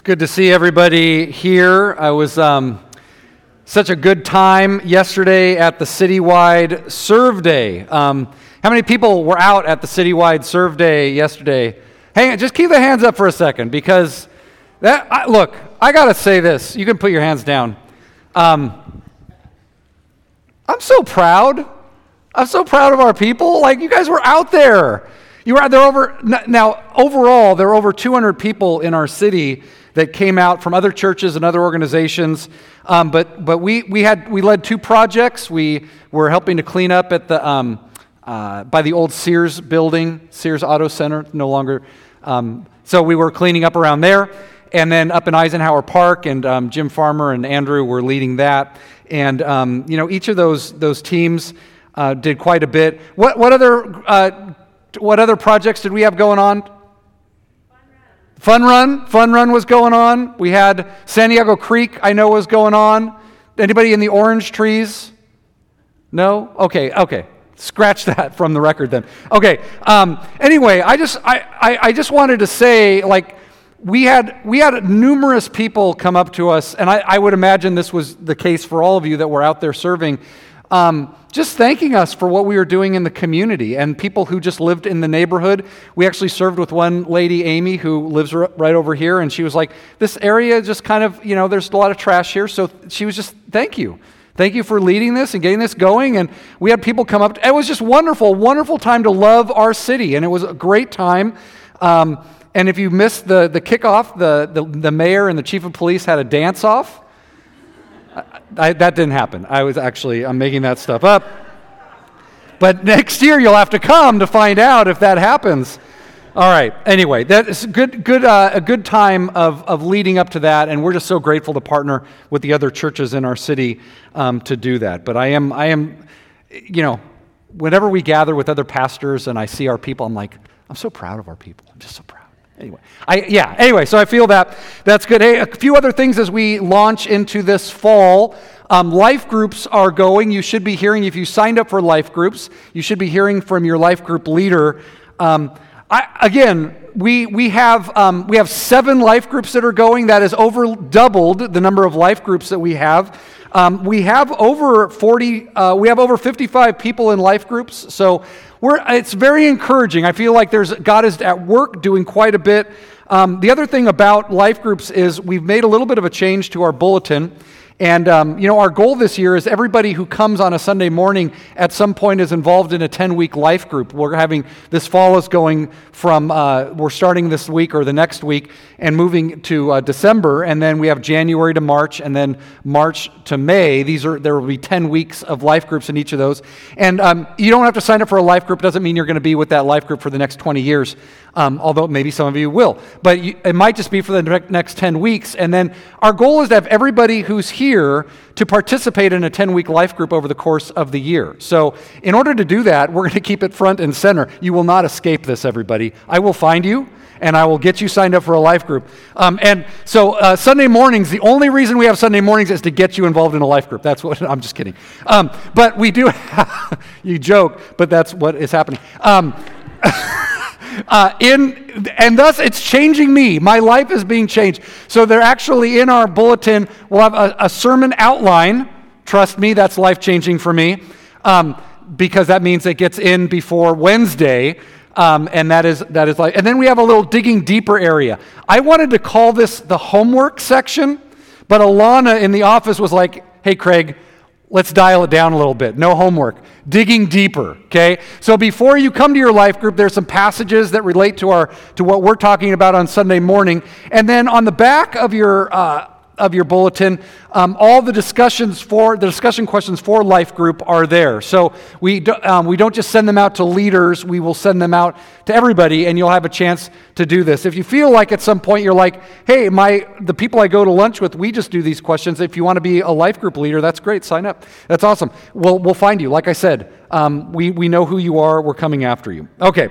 It's good to see everybody here. I was um, such a good time yesterday at the citywide Serve Day. Um, how many people were out at the citywide Serve Day yesterday? Hang on, just keep the hands up for a second because that I, look. I gotta say this. You can put your hands down. Um, I'm so proud. I'm so proud of our people. Like you guys were out there. You were there over now. Overall, there are over 200 people in our city that came out from other churches and other organizations. Um, but but we, we, had, we led two projects. We were helping to clean up at the, um, uh, by the old Sears building, Sears Auto Center, no longer. Um, so we were cleaning up around there. And then up in Eisenhower Park, and um, Jim Farmer and Andrew were leading that. And um, you know, each of those, those teams uh, did quite a bit. What, what, other, uh, what other projects did we have going on? Fun Run, Fun Run was going on. We had Santiago Creek, I know was going on. Anybody in the orange trees? No? Okay, okay. Scratch that from the record then. Okay. Um, anyway, I just I, I, I just wanted to say like we had we had numerous people come up to us, and I, I would imagine this was the case for all of you that were out there serving um, just thanking us for what we were doing in the community and people who just lived in the neighborhood. We actually served with one lady, Amy, who lives r- right over here, and she was like, This area just kind of, you know, there's a lot of trash here. So she was just, Thank you. Thank you for leading this and getting this going. And we had people come up. It was just wonderful, wonderful time to love our city. And it was a great time. Um, and if you missed the, the kickoff, the, the, the mayor and the chief of police had a dance off. I, that didn't happen. I was actually, I'm making that stuff up. But next year you'll have to come to find out if that happens. All right. Anyway, that's good, good, uh, a good time of, of leading up to that, and we're just so grateful to partner with the other churches in our city um, to do that. But I am, I am, you know, whenever we gather with other pastors and I see our people, I'm like, I'm so proud of our people. I'm just so proud. Anyway, I, yeah, anyway, so I feel that that's good. Hey, a few other things as we launch into this fall. Um, life groups are going. You should be hearing, if you signed up for life groups, you should be hearing from your life group leader. Um, I, again, we, we, have, um, we have seven life groups that are going. That is over doubled the number of life groups that we have. Um, we have over 40, uh, we have over 55 people in life groups. So it's very encouraging. I feel like there's, God is at work doing quite a bit. Um, the other thing about life groups is we've made a little bit of a change to our bulletin. And, um, you know, our goal this year is everybody who comes on a Sunday morning at some point is involved in a 10 week life group. We're having, this fall is going from, uh, we're starting this week or the next week and moving to uh, December. And then we have January to March and then March to May. These are, there will be 10 weeks of life groups in each of those. And um, you don't have to sign up for a life group. It doesn't mean you're going to be with that life group for the next 20 years um, although maybe some of you will. But you, it might just be for the next 10 weeks. And then our goal is to have everybody who's here to participate in a 10 week life group over the course of the year. So, in order to do that, we're going to keep it front and center. You will not escape this, everybody. I will find you and I will get you signed up for a life group. Um, and so uh, Sunday mornings, the only reason we have Sunday mornings is to get you involved in a life group. That's what I'm just kidding. Um, but we do. you joke, but that's what is happening. Um, Uh, in, and thus, it's changing me. My life is being changed. So, they're actually in our bulletin. We'll have a, a sermon outline. Trust me, that's life changing for me um, because that means it gets in before Wednesday. Um, and that is that is like and then we have a little digging deeper area i wanted to call this the homework section but alana in the office was like hey craig Let's dial it down a little bit. No homework. Digging deeper, okay? So before you come to your life group, there's some passages that relate to our to what we're talking about on Sunday morning. And then on the back of your uh, of your bulletin, um, all the discussions for the discussion questions for Life Group are there. So we do, um, we don't just send them out to leaders; we will send them out to everybody, and you'll have a chance to do this. If you feel like at some point you're like, "Hey, my the people I go to lunch with, we just do these questions." If you want to be a Life Group leader, that's great. Sign up. That's awesome. We'll we'll find you. Like I said, um, we we know who you are. We're coming after you. Okay.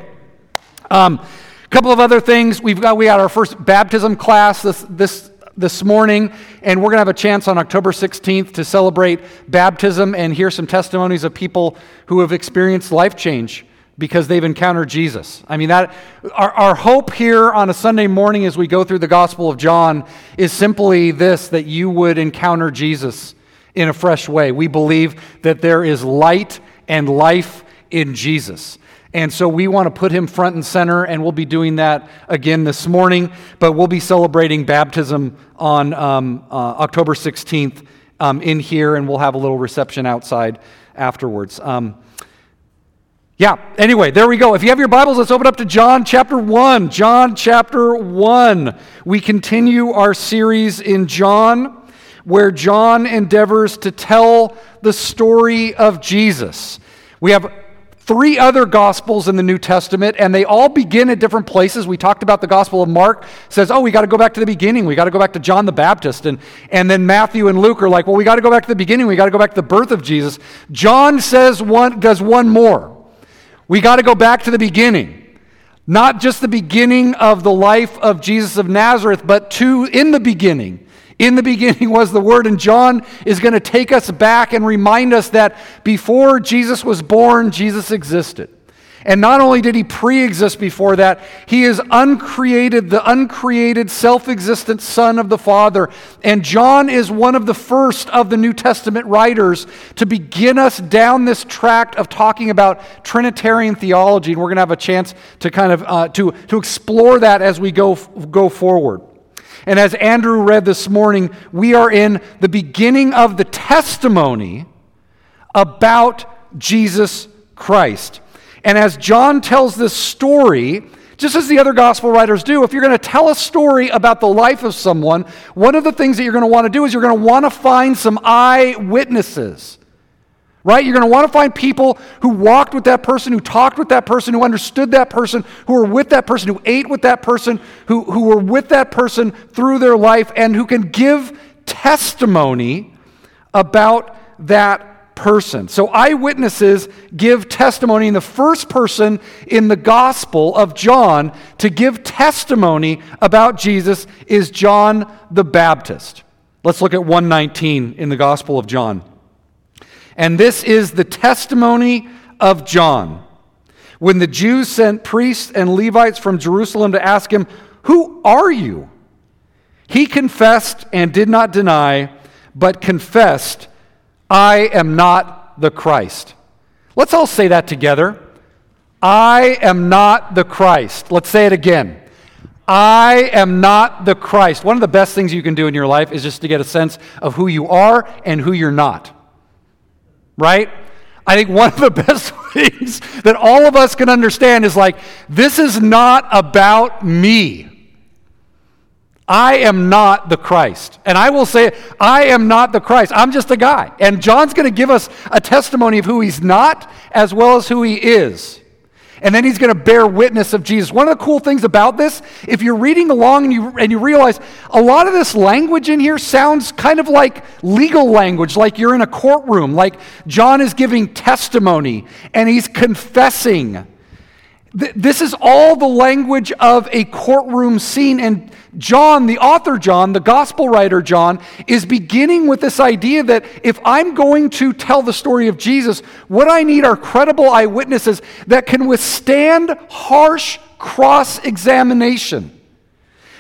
Um, couple of other things. We've got we got our first baptism class this this this morning, and we're going to have a chance on October 16th to celebrate baptism and hear some testimonies of people who have experienced life change because they've encountered Jesus. I mean, that our, our hope here on a Sunday morning as we go through the Gospel of John is simply this that you would encounter Jesus in a fresh way. We believe that there is light and life in Jesus. And so we want to put him front and center, and we'll be doing that again this morning. But we'll be celebrating baptism on um, uh, October 16th um, in here, and we'll have a little reception outside afterwards. Um, yeah, anyway, there we go. If you have your Bibles, let's open up to John chapter 1. John chapter 1. We continue our series in John, where John endeavors to tell the story of Jesus. We have three other gospels in the New Testament, and they all begin at different places. We talked about the Gospel of Mark, says, oh, we got to go back to the beginning. We got to go back to John the Baptist. And, and then Matthew and Luke are like, well, we got to go back to the beginning. We got to go back to the birth of Jesus. John says one, does one more. We got to go back to the beginning. Not just the beginning of the life of Jesus of Nazareth, but to in the beginning in the beginning was the Word, and John is going to take us back and remind us that before Jesus was born, Jesus existed. And not only did he pre exist before that, he is uncreated, the uncreated, self existent Son of the Father. And John is one of the first of the New Testament writers to begin us down this tract of talking about Trinitarian theology. And we're going to have a chance to kind of uh, to, to explore that as we go, go forward. And as Andrew read this morning, we are in the beginning of the testimony about Jesus Christ. And as John tells this story, just as the other gospel writers do, if you're going to tell a story about the life of someone, one of the things that you're going to want to do is you're going to want to find some eyewitnesses right? You're going to want to find people who walked with that person, who talked with that person, who understood that person, who were with that person, who ate with that person, who, who were with that person through their life, and who can give testimony about that person. So, eyewitnesses give testimony, in the first person in the Gospel of John to give testimony about Jesus is John the Baptist. Let's look at 119 in the Gospel of John. And this is the testimony of John. When the Jews sent priests and Levites from Jerusalem to ask him, Who are you? He confessed and did not deny, but confessed, I am not the Christ. Let's all say that together. I am not the Christ. Let's say it again. I am not the Christ. One of the best things you can do in your life is just to get a sense of who you are and who you're not right? I think one of the best things that all of us can understand is like, this is not about me. I am not the Christ. And I will say, I am not the Christ. I'm just a guy. And John's going to give us a testimony of who he's not as well as who he is and then he's going to bear witness of Jesus. One of the cool things about this, if you're reading along and you, and you realize a lot of this language in here sounds kind of like legal language, like you're in a courtroom, like John is giving testimony and he's confessing. This is all the language of a courtroom scene. And John, the author John, the gospel writer John, is beginning with this idea that if I'm going to tell the story of Jesus, what I need are credible eyewitnesses that can withstand harsh cross examination.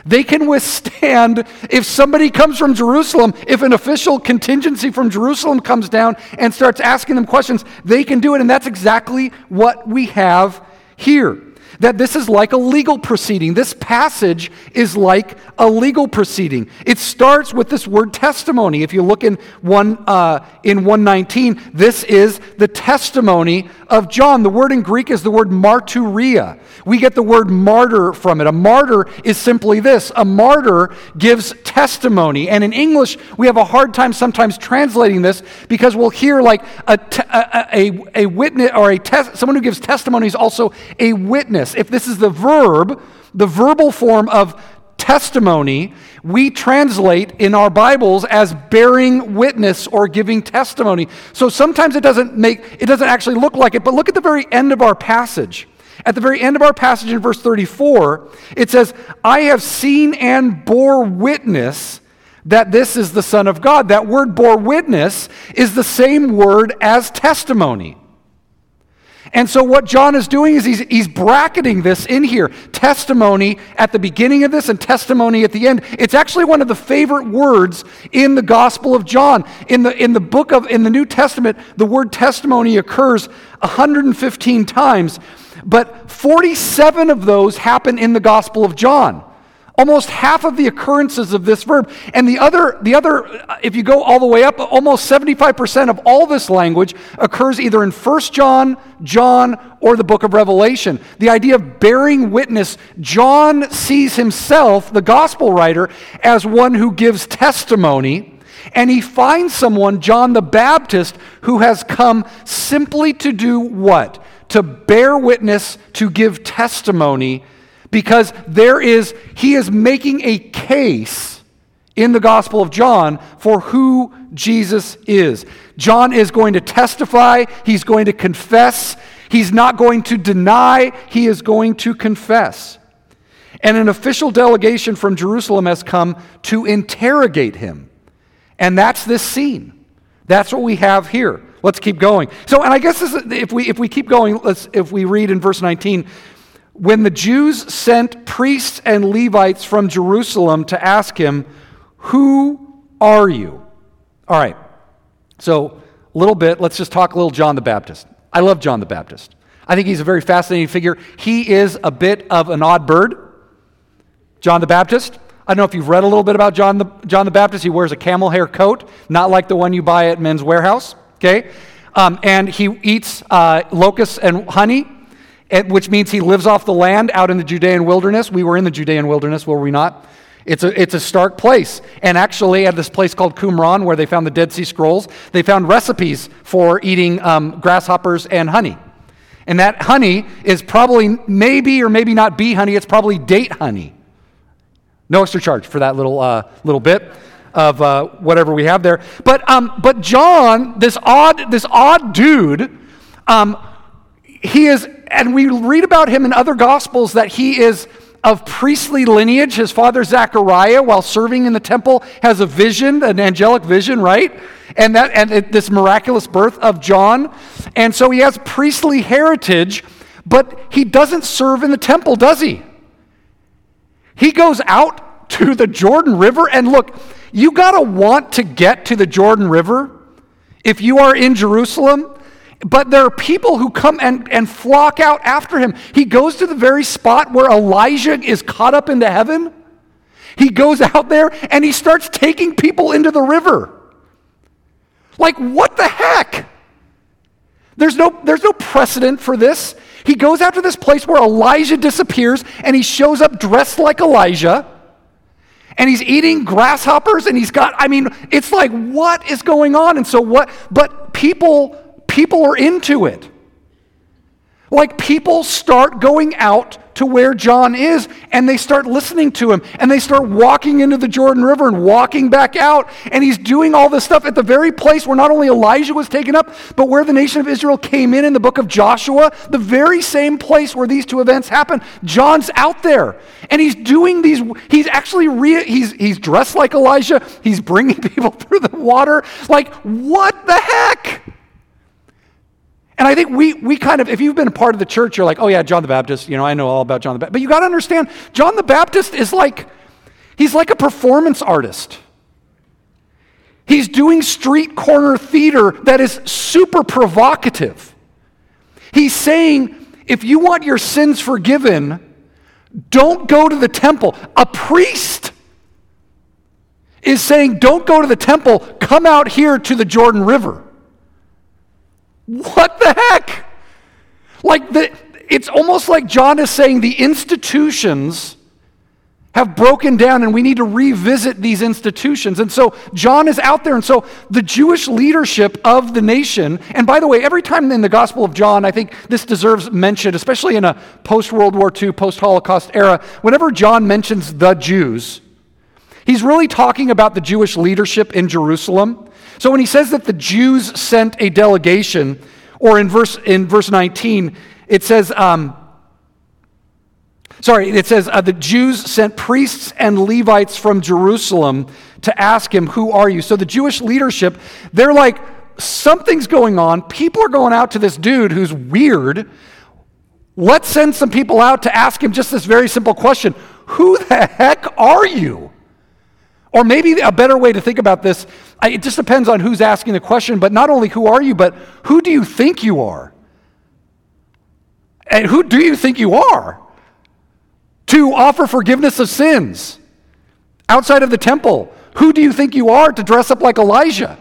They can withstand if somebody comes from Jerusalem, if an official contingency from Jerusalem comes down and starts asking them questions, they can do it. And that's exactly what we have here that this is like a legal proceeding. This passage is like a legal proceeding. It starts with this word testimony. If you look in one uh, in 119, this is the testimony of John. The word in Greek is the word martyria. We get the word martyr from it. A martyr is simply this: a martyr gives testimony. And in English, we have a hard time sometimes translating this because we'll hear like a, te- a, a, a witness or a test. Someone who gives testimony is also a witness if this is the verb, the verbal form of testimony, we translate in our Bibles as bearing witness or giving testimony. So sometimes it doesn't make it doesn't actually look like it, but look at the very end of our passage. At the very end of our passage in verse 34, it says, "I have seen and bore witness that this is the Son of God." That word bore witness is the same word as testimony. And so, what John is doing is he's, he's bracketing this in here testimony at the beginning of this and testimony at the end. It's actually one of the favorite words in the Gospel of John. In the, in the book of, in the New Testament, the word testimony occurs 115 times, but 47 of those happen in the Gospel of John almost half of the occurrences of this verb. And the other the other uh, if you go all the way up almost 75% of all this language occurs either in 1 john john or the book of revelation. The idea of bearing witness john sees himself the gospel writer as one who gives testimony and he finds someone john the baptist who has come simply to do what? To bear witness to give testimony because there is, he is making a case in the Gospel of John for who Jesus is. John is going to testify, he's going to confess, he's not going to deny, he is going to confess. And an official delegation from Jerusalem has come to interrogate him. And that's this scene. That's what we have here. Let's keep going. So, and I guess is, if we if we keep going, let's if we read in verse 19, when the Jews sent priests and Levites from Jerusalem to ask him, Who are you? All right, so a little bit, let's just talk a little John the Baptist. I love John the Baptist. I think he's a very fascinating figure. He is a bit of an odd bird. John the Baptist. I don't know if you've read a little bit about John the, John the Baptist. He wears a camel hair coat, not like the one you buy at Men's Wearhouse, okay? Um, and he eats uh, locusts and honey which means he lives off the land out in the Judean wilderness. We were in the Judean wilderness, were we not? It's a, it's a stark place. And actually, at this place called Qumran, where they found the Dead Sea Scrolls, they found recipes for eating um, grasshoppers and honey. And that honey is probably, maybe or maybe not bee honey, it's probably date honey. No extra charge for that little, uh, little bit of uh, whatever we have there. But, um, but John, this odd, this odd dude, um, he is, and we read about him in other gospels that he is of priestly lineage. His father Zechariah, while serving in the temple, has a vision, an angelic vision, right? And that and it, this miraculous birth of John. And so he has priestly heritage, but he doesn't serve in the temple, does he? He goes out to the Jordan River and look, you got to want to get to the Jordan River if you are in Jerusalem but there are people who come and, and flock out after him. He goes to the very spot where Elijah is caught up into heaven. He goes out there and he starts taking people into the river. Like, what the heck? There's no, there's no precedent for this. He goes out to this place where Elijah disappears and he shows up dressed like Elijah and he's eating grasshoppers and he's got, I mean, it's like, what is going on? And so, what, but people people are into it. Like people start going out to where John is and they start listening to him and they start walking into the Jordan River and walking back out. And he's doing all this stuff at the very place where not only Elijah was taken up, but where the nation of Israel came in in the book of Joshua, the very same place where these two events happen. John's out there and he's doing these, he's actually, re, he's, he's dressed like Elijah, he's bringing people through the water. Like, what the heck? And I think we, we kind of, if you've been a part of the church, you're like, oh yeah, John the Baptist, you know, I know all about John the Baptist. But you got to understand, John the Baptist is like, he's like a performance artist. He's doing street corner theater that is super provocative. He's saying, if you want your sins forgiven, don't go to the temple. A priest is saying, don't go to the temple, come out here to the Jordan River. What the heck? Like, the, it's almost like John is saying the institutions have broken down and we need to revisit these institutions. And so John is out there. And so the Jewish leadership of the nation, and by the way, every time in the Gospel of John, I think this deserves mention, especially in a post World War II, post Holocaust era, whenever John mentions the Jews, he's really talking about the Jewish leadership in Jerusalem. So when he says that the Jews sent a delegation, or in verse, in verse 19, it says, um, sorry, it says, uh, the Jews sent priests and Levites from Jerusalem to ask him, Who are you? So the Jewish leadership, they're like, something's going on. People are going out to this dude who's weird. Let's send some people out to ask him just this very simple question Who the heck are you? Or maybe a better way to think about this, it just depends on who's asking the question, but not only who are you, but who do you think you are? And who do you think you are? To offer forgiveness of sins outside of the temple. Who do you think you are to dress up like Elijah?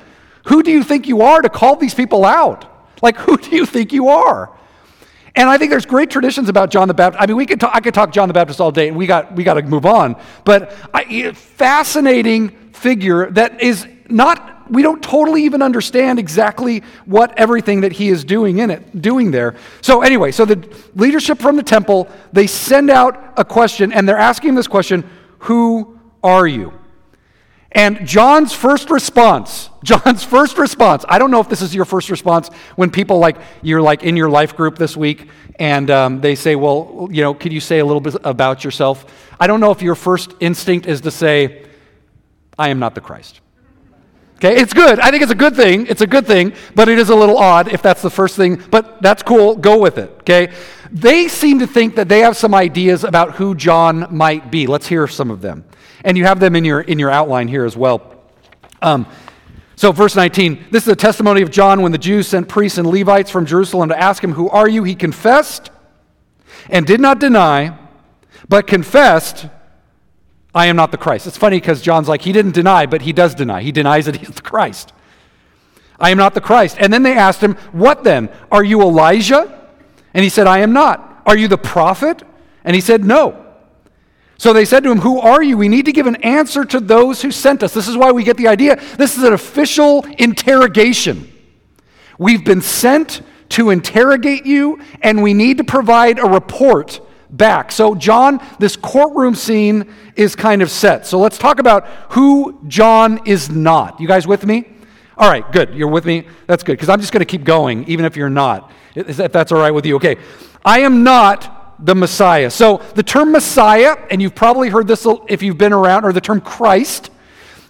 Who do you think you are to call these people out? Like, who do you think you are? And I think there's great traditions about John the Baptist. I mean, we could talk, I could talk John the Baptist all day, and we got, we got to move on. But I, fascinating figure that is not, we don't totally even understand exactly what everything that he is doing in it, doing there. So anyway, so the leadership from the temple, they send out a question, and they're asking this question, who are you? And John's first response, John's first response, I don't know if this is your first response when people like, you're like in your life group this week and um, they say, well, you know, could you say a little bit about yourself? I don't know if your first instinct is to say, I am not the Christ. Okay, it's good. I think it's a good thing. It's a good thing, but it is a little odd if that's the first thing, but that's cool. Go with it. Okay? They seem to think that they have some ideas about who John might be. Let's hear some of them. And you have them in your, in your outline here as well. Um, so, verse 19 this is the testimony of John when the Jews sent priests and Levites from Jerusalem to ask him, Who are you? He confessed and did not deny, but confessed, I am not the Christ. It's funny because John's like, He didn't deny, but he does deny. He denies that he's the Christ. I am not the Christ. And then they asked him, What then? Are you Elijah? And he said, I am not. Are you the prophet? And he said, No. So they said to him, Who are you? We need to give an answer to those who sent us. This is why we get the idea. This is an official interrogation. We've been sent to interrogate you, and we need to provide a report back. So, John, this courtroom scene is kind of set. So, let's talk about who John is not. You guys with me? All right, good. You're with me? That's good, because I'm just going to keep going, even if you're not, if that's all right with you. Okay. I am not the Messiah. So the term Messiah, and you've probably heard this if you've been around, or the term Christ,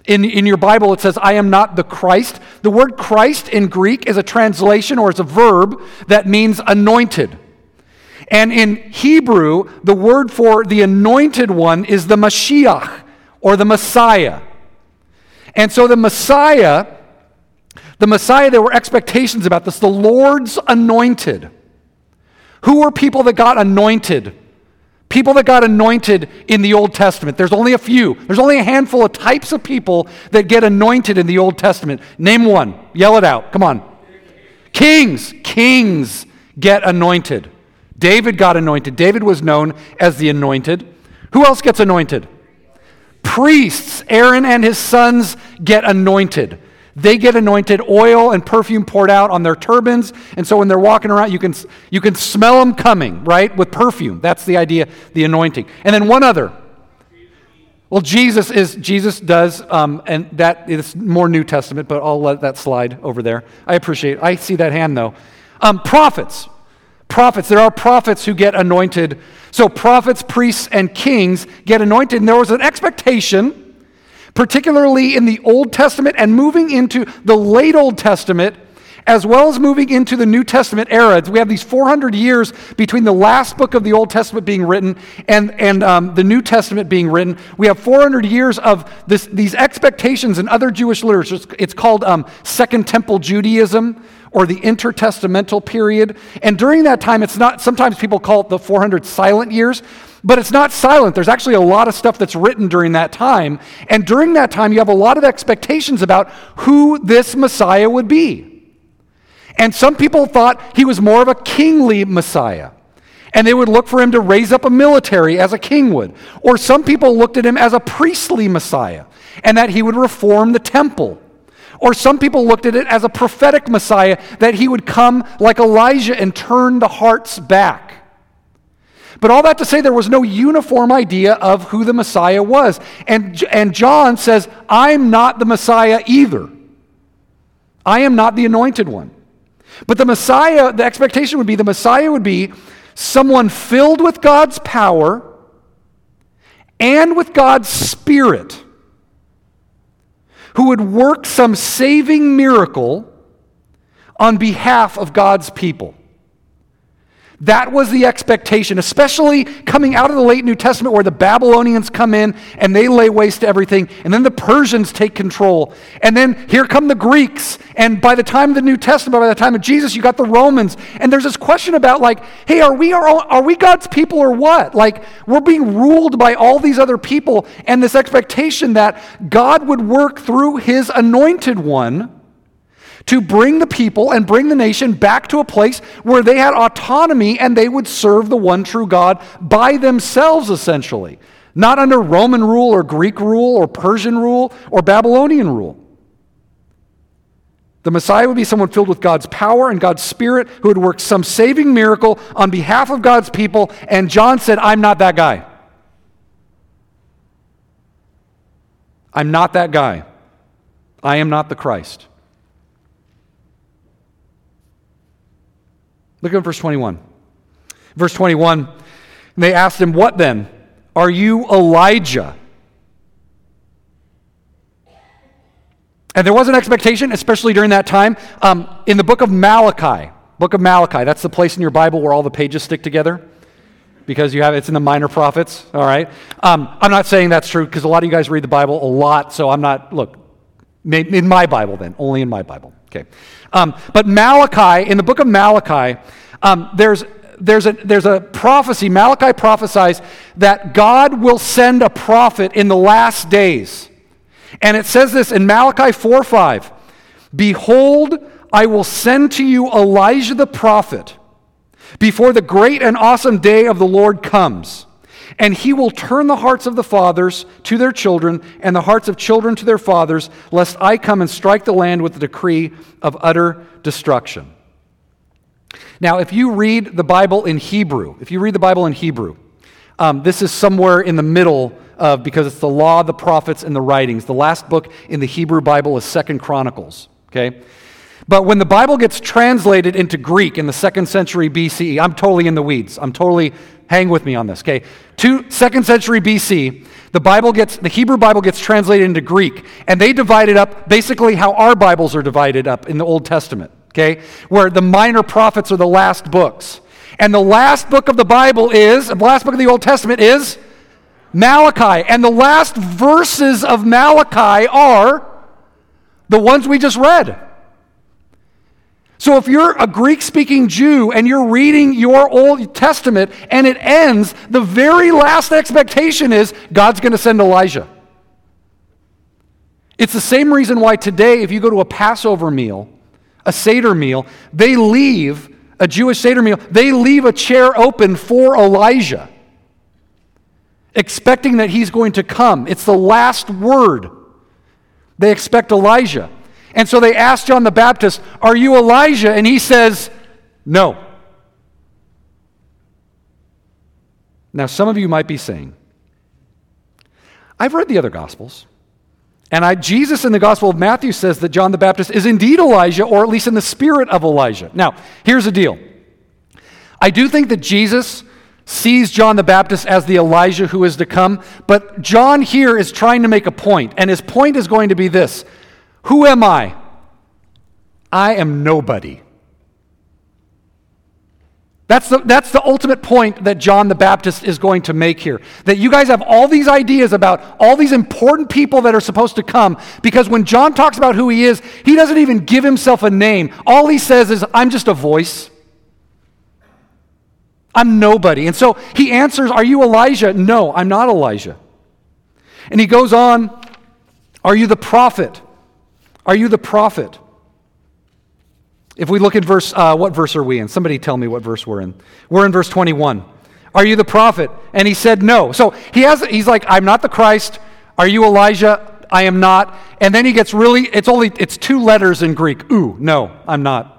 in, in your Bible it says, I am not the Christ. The word Christ in Greek is a translation or it's a verb that means anointed. And in Hebrew, the word for the anointed one is the Mashiach or the Messiah. And so the Messiah, the Messiah, there were expectations about this, the Lord's anointed. Who were people that got anointed? People that got anointed in the Old Testament. There's only a few. There's only a handful of types of people that get anointed in the Old Testament. Name one. Yell it out. Come on. Kings. Kings get anointed. David got anointed. David was known as the anointed. Who else gets anointed? Priests. Aaron and his sons get anointed. They get anointed, oil and perfume poured out on their turbans. And so when they're walking around, you can, you can smell them coming, right? With perfume. That's the idea, the anointing. And then one other. Well, Jesus is, Jesus does, um, and that is more New Testament, but I'll let that slide over there. I appreciate it. I see that hand though. Um, prophets. Prophets. There are prophets who get anointed. So prophets, priests, and kings get anointed. And there was an expectation particularly in the Old Testament and moving into the late Old Testament, as well as moving into the New Testament era. We have these 400 years between the last book of the Old Testament being written and, and um, the New Testament being written. We have 400 years of this, these expectations in other Jewish literature. It's, called um, Second Temple Judaism or the intertestamental period. And during that time, it's not, sometimes people call it the 400 silent years but it's not silent. There's actually a lot of stuff that's written during that time. And during that time, you have a lot of expectations about who this Messiah would be. And some people thought he was more of a kingly Messiah. And they would look for him to raise up a military as a king would. Or some people looked at him as a priestly Messiah and that he would reform the temple. Or some people looked at it as a prophetic Messiah that he would come like Elijah and turn the hearts back. But all that to say, there was no uniform idea of who the Messiah was. And, and John says, I'm not the Messiah either. I am not the anointed one. But the Messiah, the expectation would be the Messiah would be someone filled with God's power and with God's Spirit who would work some saving miracle on behalf of God's people. That was the expectation, especially coming out of the late New Testament where the Babylonians come in and they lay waste to everything, and then the Persians take control. And then here come the Greeks. And by the time of the New Testament, by the time of Jesus, you got the Romans. And there's this question about, like, hey, are we, are, are we God's people or what? Like, we're being ruled by all these other people, and this expectation that God would work through his anointed one to bring the people and bring the nation back to a place where they had autonomy and they would serve the one true God by themselves, essentially. Not under Roman rule or Greek rule or Persian rule or Babylonian rule. The Messiah would be someone filled with God's power and God's Spirit who would work some saving miracle on behalf of God's people. And John said, I'm not that guy. I'm not that guy. I am not the Christ. Look at verse 21. Verse 21, they asked him, What then? Are you Elijah? And there was an expectation, especially during that time, um, in the book of Malachi. Book of Malachi, that's the place in your Bible where all the pages stick together because you have it's in the minor prophets all right um, i'm not saying that's true because a lot of you guys read the bible a lot so i'm not look in my bible then only in my bible okay um, but Malachi, in the book of Malachi, um, there's, there's, a, there's a prophecy. Malachi prophesies that God will send a prophet in the last days. And it says this in Malachi 4 5 Behold, I will send to you Elijah the prophet before the great and awesome day of the Lord comes. And he will turn the hearts of the fathers to their children, and the hearts of children to their fathers, lest I come and strike the land with the decree of utter destruction. Now, if you read the Bible in Hebrew, if you read the Bible in Hebrew, um, this is somewhere in the middle of, because it's the law, the prophets, and the writings. The last book in the Hebrew Bible is Second Chronicles, okay? But when the Bible gets translated into Greek in the second century BCE, I'm totally in the weeds. I'm totally Hang with me on this, okay? Two, second century BC, the Bible gets, the Hebrew Bible gets translated into Greek, and they divide it up basically how our Bibles are divided up in the Old Testament, okay? Where the minor prophets are the last books. And the last book of the Bible is, the last book of the Old Testament is Malachi. And the last verses of Malachi are the ones we just read. So if you're a Greek speaking Jew and you're reading your Old Testament and it ends, the very last expectation is God's going to send Elijah. It's the same reason why today, if you go to a Passover meal, a Seder meal, they leave, a Jewish Seder meal, they leave a chair open for Elijah, expecting that he's going to come. It's the last word. They expect Elijah. And so they asked John the Baptist, Are you Elijah? And he says, No. Now, some of you might be saying, I've read the other Gospels. And I, Jesus in the Gospel of Matthew says that John the Baptist is indeed Elijah, or at least in the spirit of Elijah. Now, here's the deal I do think that Jesus sees John the Baptist as the Elijah who is to come, but John here is trying to make a point, and his point is going to be this who am I? I am nobody. That's the, that's the ultimate point that John the Baptist is going to make here. That you guys have all these ideas about all these important people that are supposed to come, because when John talks about who he is, he doesn't even give himself a name. All he says is, I'm just a voice. I'm nobody. And so he answers, Are you Elijah? No, I'm not Elijah. And he goes on, Are you the prophet? Are you the prophet? If we look at verse, uh, what verse are we in? Somebody tell me what verse we're in. We're in verse 21. Are you the prophet? And he said, No. So he has, he's like, I'm not the Christ. Are you Elijah? I am not. And then he gets really, it's only, it's two letters in Greek. Ooh, no, I'm not.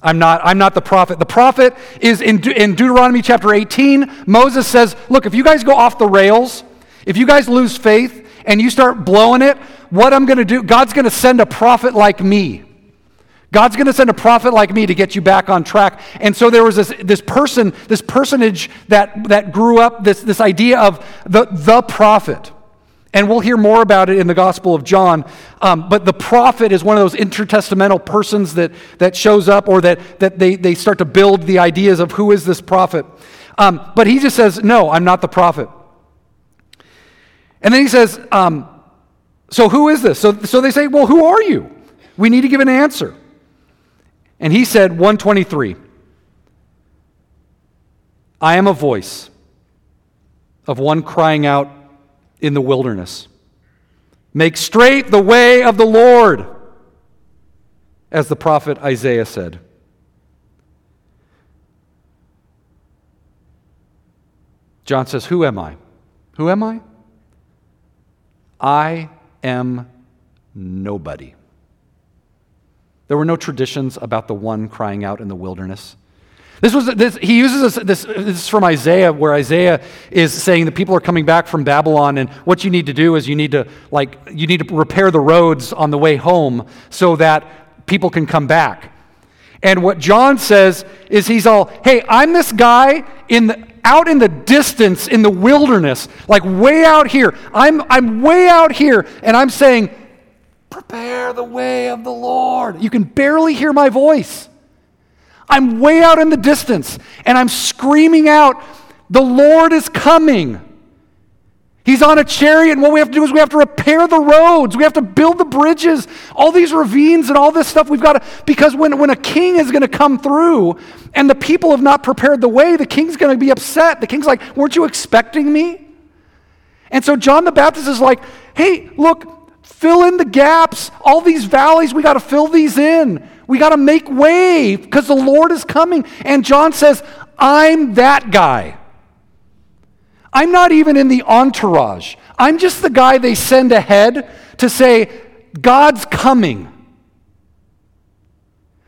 I'm not, I'm not the prophet. The prophet is in, De- in Deuteronomy chapter 18. Moses says, Look, if you guys go off the rails, if you guys lose faith, and you start blowing it, what I'm going to do, God's going to send a prophet like me. God's going to send a prophet like me to get you back on track. And so there was this, this person, this personage that, that grew up, this, this idea of the, the prophet. And we'll hear more about it in the Gospel of John. Um, but the prophet is one of those intertestamental persons that, that shows up or that, that they, they start to build the ideas of who is this prophet. Um, but he just says, No, I'm not the prophet. And then he says, um, So who is this? So, so they say, Well, who are you? We need to give an answer. And he said, 123 I am a voice of one crying out in the wilderness. Make straight the way of the Lord, as the prophet Isaiah said. John says, Who am I? Who am I? I am nobody. There were no traditions about the one crying out in the wilderness. This was this, he uses this, this, this is from Isaiah, where Isaiah is saying the people are coming back from Babylon, and what you need to do is you need to like you need to repair the roads on the way home so that people can come back. And what John says is he's all, hey, I'm this guy in the, out in the distance in the wilderness, like way out here. I'm, I'm way out here, and I'm saying, prepare the way of the Lord. You can barely hear my voice. I'm way out in the distance and I'm screaming out, The Lord is coming. He's on a chariot, and what we have to do is we have to repair the roads. We have to build the bridges, all these ravines and all this stuff. We've got to, because when, when a king is going to come through and the people have not prepared the way, the king's going to be upset. The king's like, Weren't you expecting me? And so John the Baptist is like, Hey, look, fill in the gaps. All these valleys, we got to fill these in. We got to make way because the Lord is coming. And John says, I'm that guy. I'm not even in the entourage. I'm just the guy they send ahead to say, God's coming.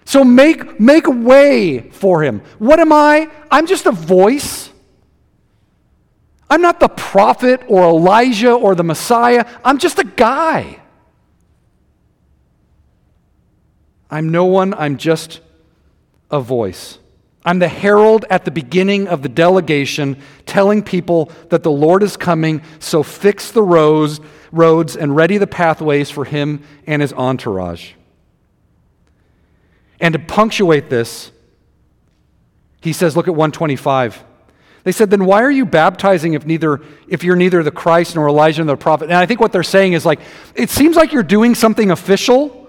So make, make way for him. What am I? I'm just a voice. I'm not the prophet or Elijah or the Messiah. I'm just a guy. I'm no one, I'm just a voice. I'm the herald at the beginning of the delegation telling people that the Lord is coming, so fix the roads, roads and ready the pathways for him and his entourage. And to punctuate this, he says, look at 125. They said, then why are you baptizing if neither if you're neither the Christ nor Elijah nor the prophet? And I think what they're saying is like, it seems like you're doing something official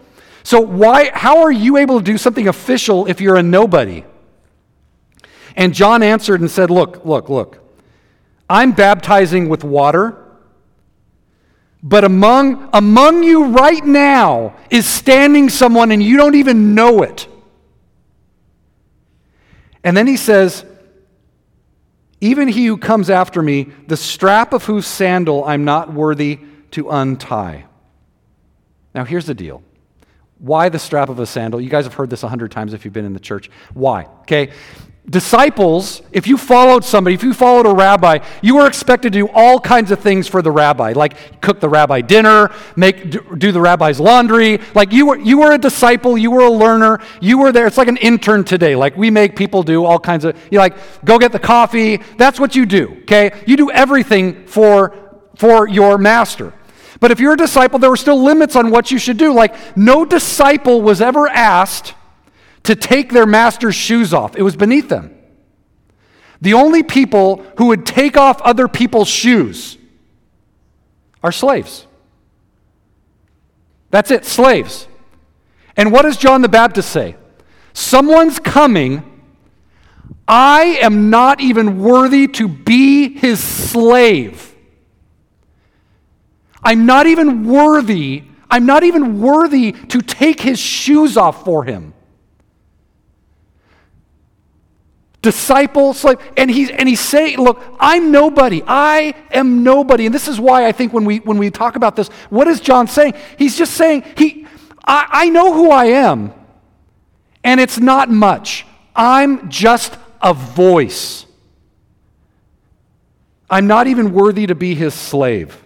so, why, how are you able to do something official if you're a nobody? And John answered and said, Look, look, look. I'm baptizing with water, but among, among you right now is standing someone and you don't even know it. And then he says, Even he who comes after me, the strap of whose sandal I'm not worthy to untie. Now, here's the deal why the strap of a sandal? You guys have heard this a hundred times if you've been in the church. Why? Okay. Disciples, if you followed somebody, if you followed a rabbi, you were expected to do all kinds of things for the rabbi, like cook the rabbi dinner, make do the rabbi's laundry. Like you were you were a disciple, you were a learner, you were there. It's like an intern today. Like we make people do all kinds of you like go get the coffee. That's what you do. Okay, you do everything for for your master. But if you're a disciple, there were still limits on what you should do. Like, no disciple was ever asked to take their master's shoes off, it was beneath them. The only people who would take off other people's shoes are slaves. That's it, slaves. And what does John the Baptist say? Someone's coming. I am not even worthy to be his slave. I'm not even worthy, I'm not even worthy to take his shoes off for him. Disciple, slave, and he's and he's saying, look, I'm nobody. I am nobody. And this is why I think when we when we talk about this, what is John saying? He's just saying, he I, I know who I am, and it's not much. I'm just a voice. I'm not even worthy to be his slave.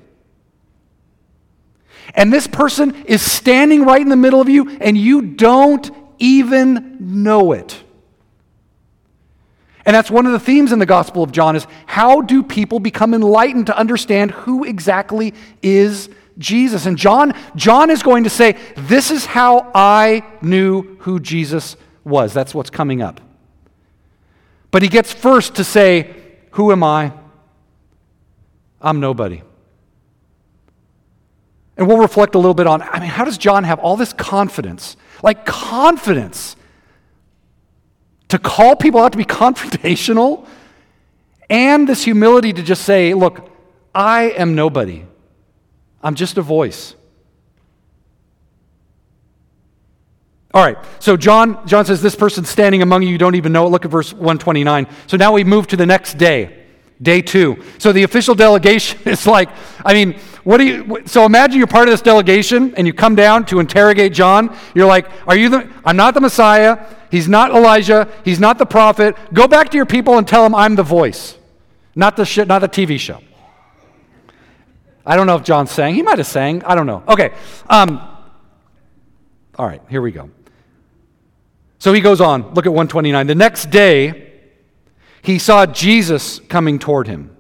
And this person is standing right in the middle of you, and you don't even know it. And that's one of the themes in the Gospel of John is how do people become enlightened to understand who exactly is Jesus? And John John is going to say, "This is how I knew who Jesus was." That's what's coming up. But he gets first to say, "Who am I?" I'm nobody. And we'll reflect a little bit on I mean, how does John have all this confidence? Like confidence to call people out to be confrontational and this humility to just say, look, I am nobody. I'm just a voice. All right, so John, John says, This person standing among you, you don't even know it. Look at verse 129. So now we move to the next day. Day two. So the official delegation is like, I mean, what do you, so imagine you're part of this delegation and you come down to interrogate John. You're like, are you the, I'm not the Messiah. He's not Elijah. He's not the prophet. Go back to your people and tell them I'm the voice, not the, sh- not the TV show. I don't know if John sang. He might have sang. I don't know. Okay. Um, all right, here we go. So he goes on. Look at 129. The next day, he saw Jesus coming toward him.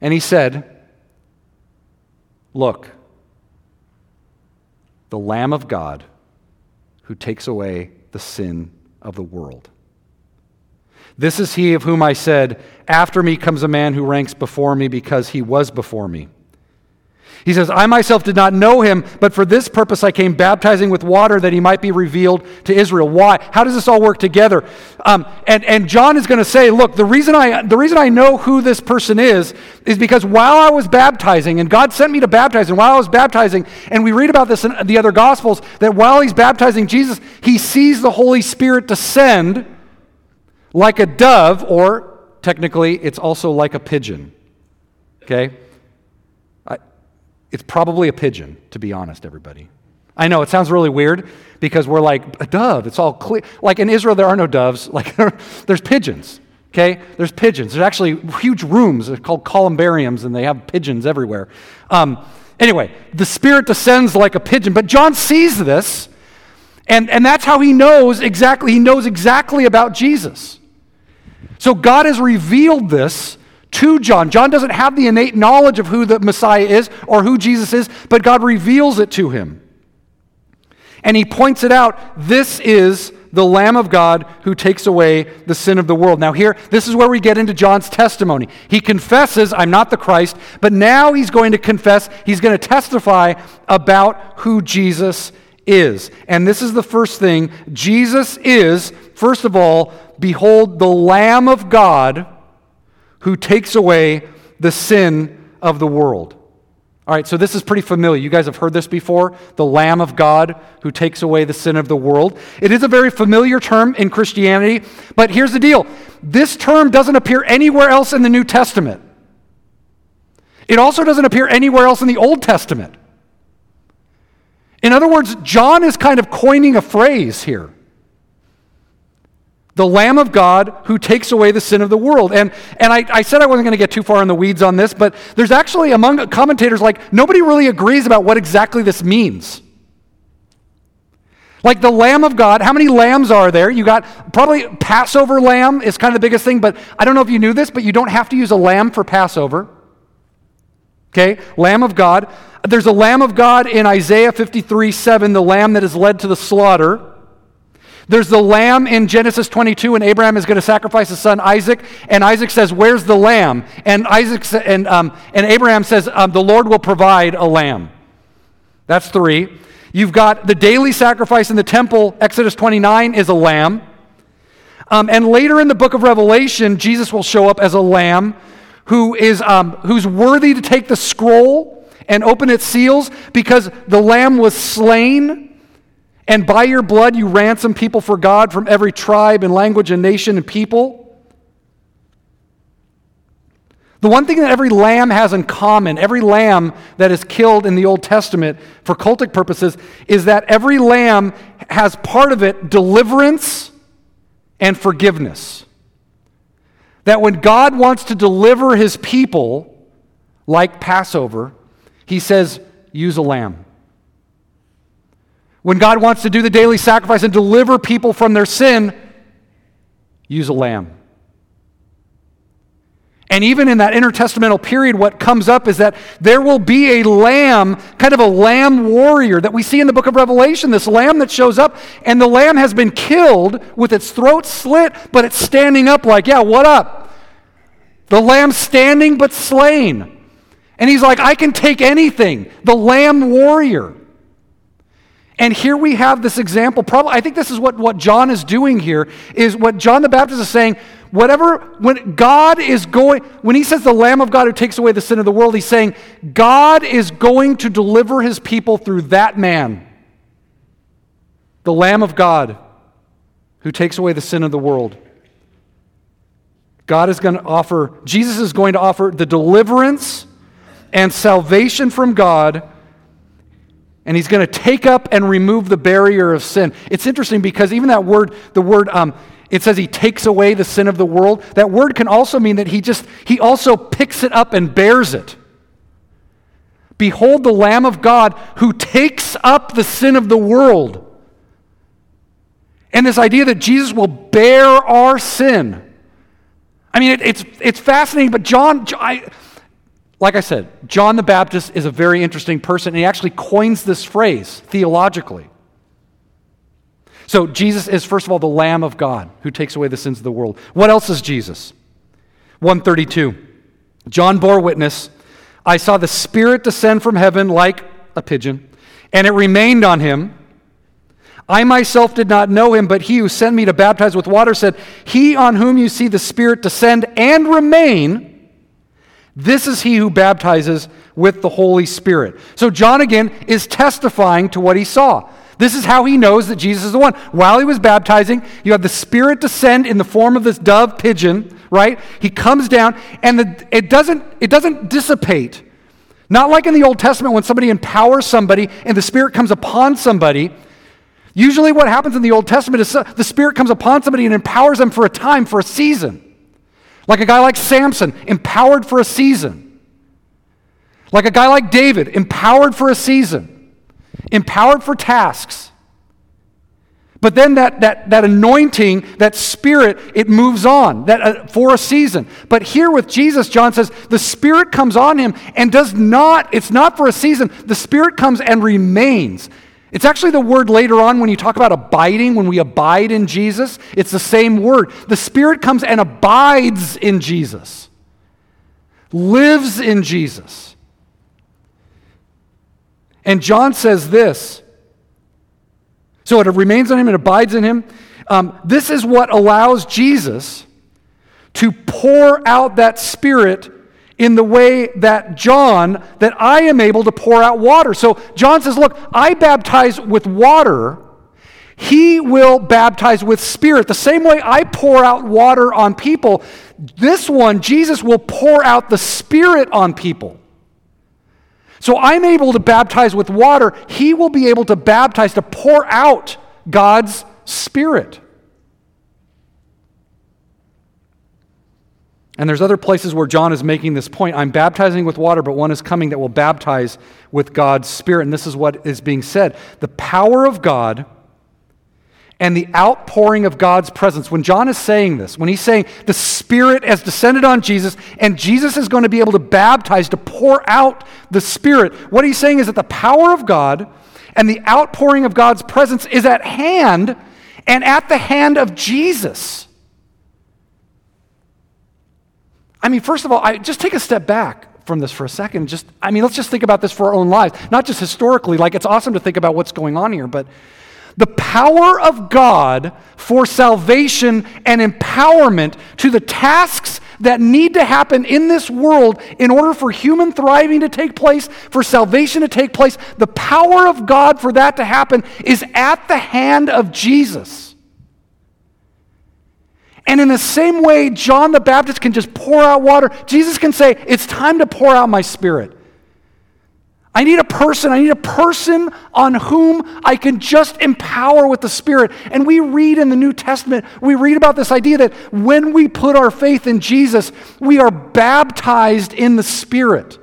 And he said, Look, the Lamb of God who takes away the sin of the world. This is he of whom I said, After me comes a man who ranks before me because he was before me. He says, I myself did not know him, but for this purpose I came baptizing with water that he might be revealed to Israel. Why? How does this all work together? Um, and, and John is going to say, look, the reason, I, the reason I know who this person is is because while I was baptizing, and God sent me to baptize, and while I was baptizing, and we read about this in the other Gospels, that while he's baptizing Jesus, he sees the Holy Spirit descend like a dove, or technically, it's also like a pigeon. Okay? It's probably a pigeon, to be honest, everybody. I know it sounds really weird because we're like, a dove, it's all clear. Like in Israel, there are no doves, like there's pigeons. Okay? There's pigeons. There's actually huge rooms They're called columbariums, and they have pigeons everywhere. Um, anyway, the Spirit descends like a pigeon, but John sees this, and, and that's how he knows exactly, he knows exactly about Jesus. So God has revealed this to John. John doesn't have the innate knowledge of who the Messiah is or who Jesus is, but God reveals it to him. And he points it out this is the Lamb of God who takes away the sin of the world. Now, here, this is where we get into John's testimony. He confesses, I'm not the Christ, but now he's going to confess, he's going to testify about who Jesus is. And this is the first thing Jesus is, first of all, behold, the Lamb of God who takes away the sin of the world. All right, so this is pretty familiar. You guys have heard this before the Lamb of God who takes away the sin of the world. It is a very familiar term in Christianity, but here's the deal this term doesn't appear anywhere else in the New Testament. It also doesn't appear anywhere else in the Old Testament. In other words, John is kind of coining a phrase here the Lamb of God who takes away the sin of the world. And, and I, I said I wasn't going to get too far in the weeds on this, but there's actually among commentators like nobody really agrees about what exactly this means. Like the Lamb of God, how many lambs are there? You got probably Passover lamb is kind of the biggest thing, but I don't know if you knew this, but you don't have to use a lamb for Passover. Okay, Lamb of God. There's a Lamb of God in Isaiah 53 7, the lamb that is led to the slaughter. There's the lamb in Genesis 22, and Abraham is going to sacrifice his son Isaac, and Isaac says, "Where's the lamb?" And Isaac and um, and Abraham says, um, "The Lord will provide a lamb." That's three. You've got the daily sacrifice in the temple. Exodus 29 is a lamb, um, and later in the book of Revelation, Jesus will show up as a lamb who is um, who's worthy to take the scroll and open its seals because the lamb was slain and by your blood you ransom people for God from every tribe and language and nation and people. The one thing that every lamb has in common, every lamb that is killed in the Old Testament for cultic purposes, is that every lamb has part of it deliverance and forgiveness. That when God wants to deliver his people, like Passover, he says, use a lamb. When God wants to do the daily sacrifice and deliver people from their sin, use a lamb. And even in that intertestamental period, what comes up is that there will be a lamb, kind of a lamb warrior that we see in the book of Revelation. This lamb that shows up, and the lamb has been killed with its throat slit, but it's standing up like, yeah, what up? The lamb standing but slain. And he's like, I can take anything. The lamb warrior. And here we have this example. Probably, I think this is what, what John is doing here, is what John the Baptist is saying whatever, when God is going, when he says the Lamb of God who takes away the sin of the world, he's saying God is going to deliver his people through that man, the Lamb of God who takes away the sin of the world. God is going to offer, Jesus is going to offer the deliverance and salvation from God and he's going to take up and remove the barrier of sin. It's interesting because even that word, the word um, it says he takes away the sin of the world. That word can also mean that he just, he also picks it up and bears it. Behold the Lamb of God who takes up the sin of the world. And this idea that Jesus will bear our sin. I mean, it, it's, it's fascinating, but John, I, like I said, John the Baptist is a very interesting person, and he actually coins this phrase theologically. So, Jesus is, first of all, the Lamb of God who takes away the sins of the world. What else is Jesus? 132. John bore witness. I saw the Spirit descend from heaven like a pigeon, and it remained on him. I myself did not know him, but he who sent me to baptize with water said, He on whom you see the Spirit descend and remain, this is he who baptizes with the Holy Spirit. So, John again is testifying to what he saw. This is how he knows that Jesus is the one. While he was baptizing, you have the Spirit descend in the form of this dove pigeon, right? He comes down, and the, it, doesn't, it doesn't dissipate. Not like in the Old Testament when somebody empowers somebody and the Spirit comes upon somebody. Usually, what happens in the Old Testament is the Spirit comes upon somebody and empowers them for a time, for a season. Like a guy like Samson, empowered for a season. Like a guy like David, empowered for a season empowered for tasks. But then that, that, that anointing, that spirit, it moves on that, uh, for a season. But here with Jesus, John says, the spirit comes on him and does not, it's not for a season. The spirit comes and remains. It's actually the word later on when you talk about abiding, when we abide in Jesus, it's the same word. The spirit comes and abides in Jesus, lives in Jesus. And John says this so it remains on him and abides in him. Um, this is what allows Jesus to pour out that spirit in the way that John, that I am able to pour out water. So John says, Look, I baptize with water. He will baptize with spirit. The same way I pour out water on people, this one, Jesus, will pour out the spirit on people. So I'm able to baptize with water. He will be able to baptize, to pour out God's Spirit. And there's other places where John is making this point. I'm baptizing with water, but one is coming that will baptize with God's Spirit. And this is what is being said the power of God and the outpouring of God's presence. When John is saying this, when he's saying the Spirit has descended on Jesus and Jesus is going to be able to baptize, to pour out the Spirit, what he's saying is that the power of God and the outpouring of God's presence is at hand and at the hand of Jesus. I mean, first of all, I just take a step back from this for a second. Just, I mean, let's just think about this for our own lives, not just historically. Like, it's awesome to think about what's going on here, but the power of God for salvation and empowerment to the tasks that need to happen in this world in order for human thriving to take place, for salvation to take place, the power of God for that to happen is at the hand of Jesus. And in the same way, John the Baptist can just pour out water, Jesus can say, It's time to pour out my spirit. I need a person. I need a person on whom I can just empower with the Spirit. And we read in the New Testament, we read about this idea that when we put our faith in Jesus, we are baptized in the Spirit.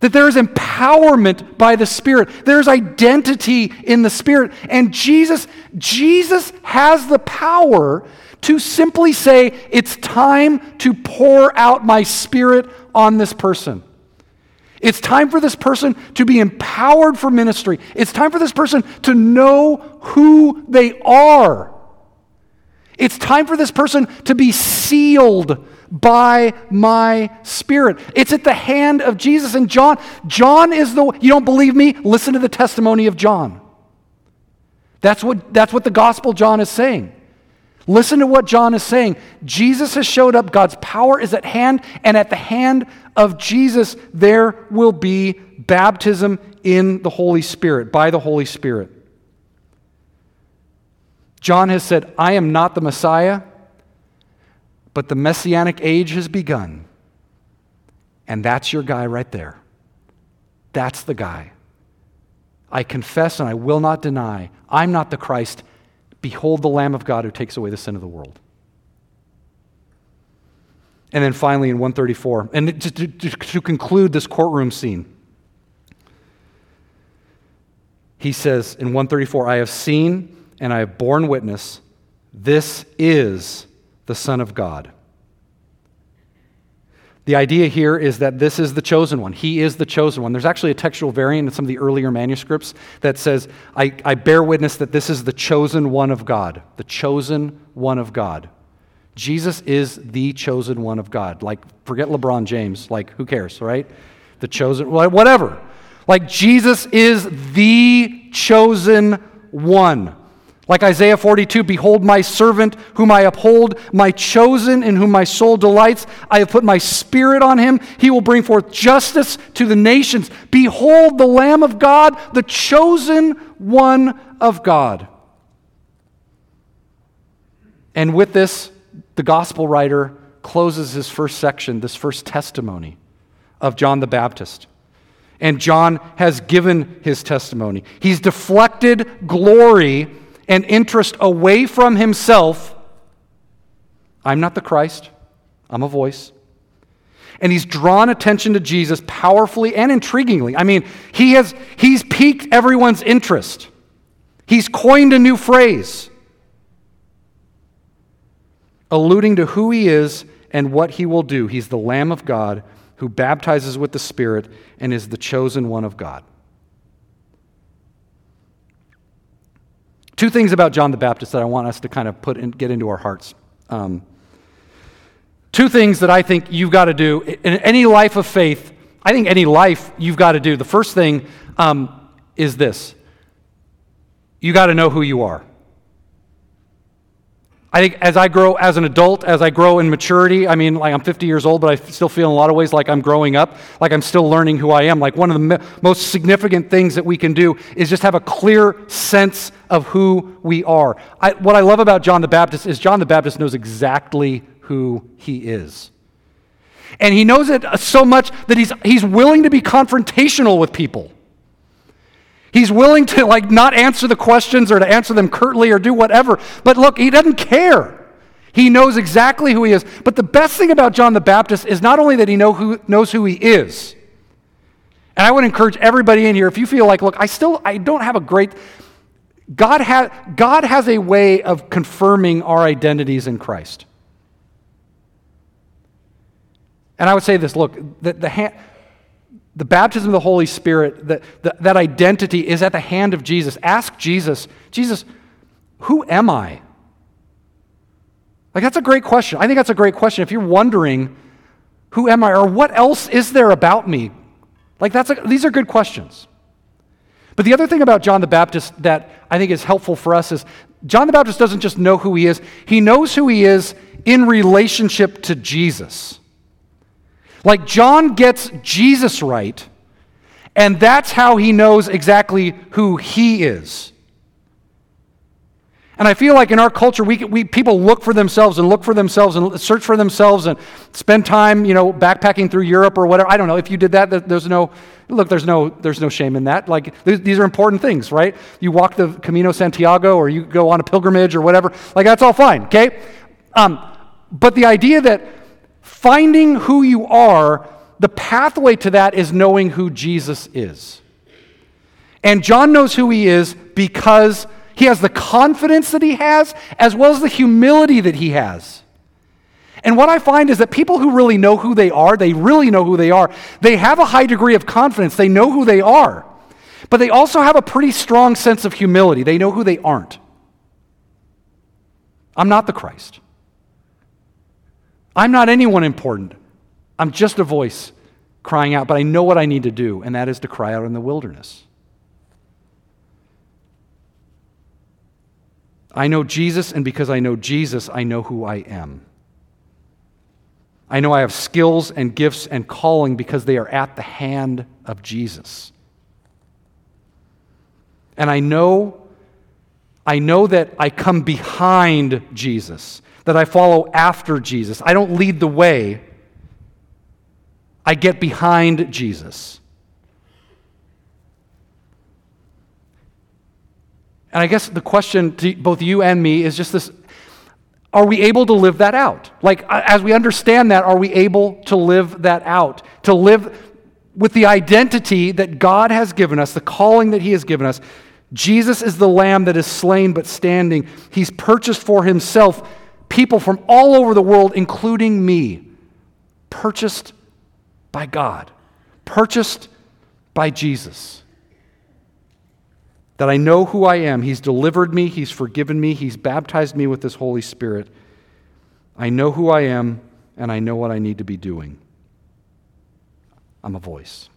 That there is empowerment by the Spirit. There's identity in the Spirit. And Jesus, Jesus has the power to simply say, It's time to pour out my spirit on this person. It's time for this person to be empowered for ministry. It's time for this person to know who they are. It's time for this person to be sealed by my spirit. It's at the hand of Jesus. And John, John is the, you don't believe me? Listen to the testimony of John. That's what, that's what the gospel John is saying. Listen to what John is saying. Jesus has showed up, God's power is at hand, and at the hand of Jesus, there will be baptism in the Holy Spirit, by the Holy Spirit. John has said, I am not the Messiah, but the messianic age has begun. And that's your guy right there. That's the guy. I confess and I will not deny, I'm not the Christ. Behold the Lamb of God who takes away the sin of the world. And then finally in 134, and to, to, to conclude this courtroom scene, he says in 134, I have seen and I have borne witness, this is the Son of God. The idea here is that this is the chosen one. He is the chosen one. There's actually a textual variant in some of the earlier manuscripts that says, I, I bear witness that this is the chosen one of God. The chosen one of God. Jesus is the chosen one of God. Like, forget LeBron James. Like, who cares, right? The chosen, whatever. Like, Jesus is the chosen one. Like Isaiah 42, behold my servant whom I uphold, my chosen in whom my soul delights. I have put my spirit on him. He will bring forth justice to the nations. Behold the Lamb of God, the chosen one of God. And with this, the gospel writer closes his first section, this first testimony of John the Baptist. And John has given his testimony. He's deflected glory and interest away from himself. I'm not the Christ, I'm a voice. And he's drawn attention to Jesus powerfully and intriguingly. I mean, he has he's piqued everyone's interest. He's coined a new phrase alluding to who he is and what he will do. He's the Lamb of God who baptizes with the Spirit and is the chosen one of God. Two things about John the Baptist that I want us to kind of put and get into our hearts. Um, two things that I think you've got to do in any life of faith. I think any life you've got to do. The first thing um, is this you got to know who you are. I think as I grow as an adult, as I grow in maturity, I mean, like I'm 50 years old, but I still feel in a lot of ways like I'm growing up, like I'm still learning who I am. Like one of the me- most significant things that we can do is just have a clear sense of who we are. I, what I love about John the Baptist is John the Baptist knows exactly who he is. And he knows it so much that he's, he's willing to be confrontational with people. He's willing to like not answer the questions or to answer them curtly or do whatever. But look, he doesn't care. He knows exactly who he is. But the best thing about John the Baptist is not only that he know who, knows who he is. And I would encourage everybody in here if you feel like, look, I still I don't have a great God has God has a way of confirming our identities in Christ. And I would say this, look, the, the hand the baptism of the Holy Spirit, that, that identity is at the hand of Jesus. Ask Jesus, Jesus, who am I? Like, that's a great question. I think that's a great question. If you're wondering, who am I, or what else is there about me? Like, that's a, these are good questions. But the other thing about John the Baptist that I think is helpful for us is John the Baptist doesn't just know who he is, he knows who he is in relationship to Jesus. Like John gets Jesus right, and that's how he knows exactly who he is. And I feel like in our culture, we, we, people look for themselves and look for themselves and search for themselves and spend time, you know, backpacking through Europe or whatever. I don't know. If you did that, there's no, look, there's no, there's no shame in that. Like, these are important things, right? You walk the Camino Santiago or you go on a pilgrimage or whatever. Like, that's all fine, okay? Um, but the idea that Finding who you are, the pathway to that is knowing who Jesus is. And John knows who he is because He has the confidence that he has, as well as the humility that he has. And what I find is that people who really know who they are, they really know who they are, they have a high degree of confidence. They know who they are. But they also have a pretty strong sense of humility. They know who they aren't. I'm not the Christ. I'm not anyone important. I'm just a voice crying out, but I know what I need to do, and that is to cry out in the wilderness. I know Jesus, and because I know Jesus, I know who I am. I know I have skills and gifts and calling because they are at the hand of Jesus. And I know I know that I come behind Jesus, that I follow after Jesus. I don't lead the way. I get behind Jesus. And I guess the question to both you and me is just this are we able to live that out? Like, as we understand that, are we able to live that out? To live with the identity that God has given us, the calling that He has given us. Jesus is the lamb that is slain but standing. He's purchased for Himself people from all over the world, including me. Purchased by God, purchased by Jesus that I know who I am. He's delivered me, He's forgiven me, He's baptized me with His Holy Spirit. I know who I am, and I know what I need to be doing. I'm a voice.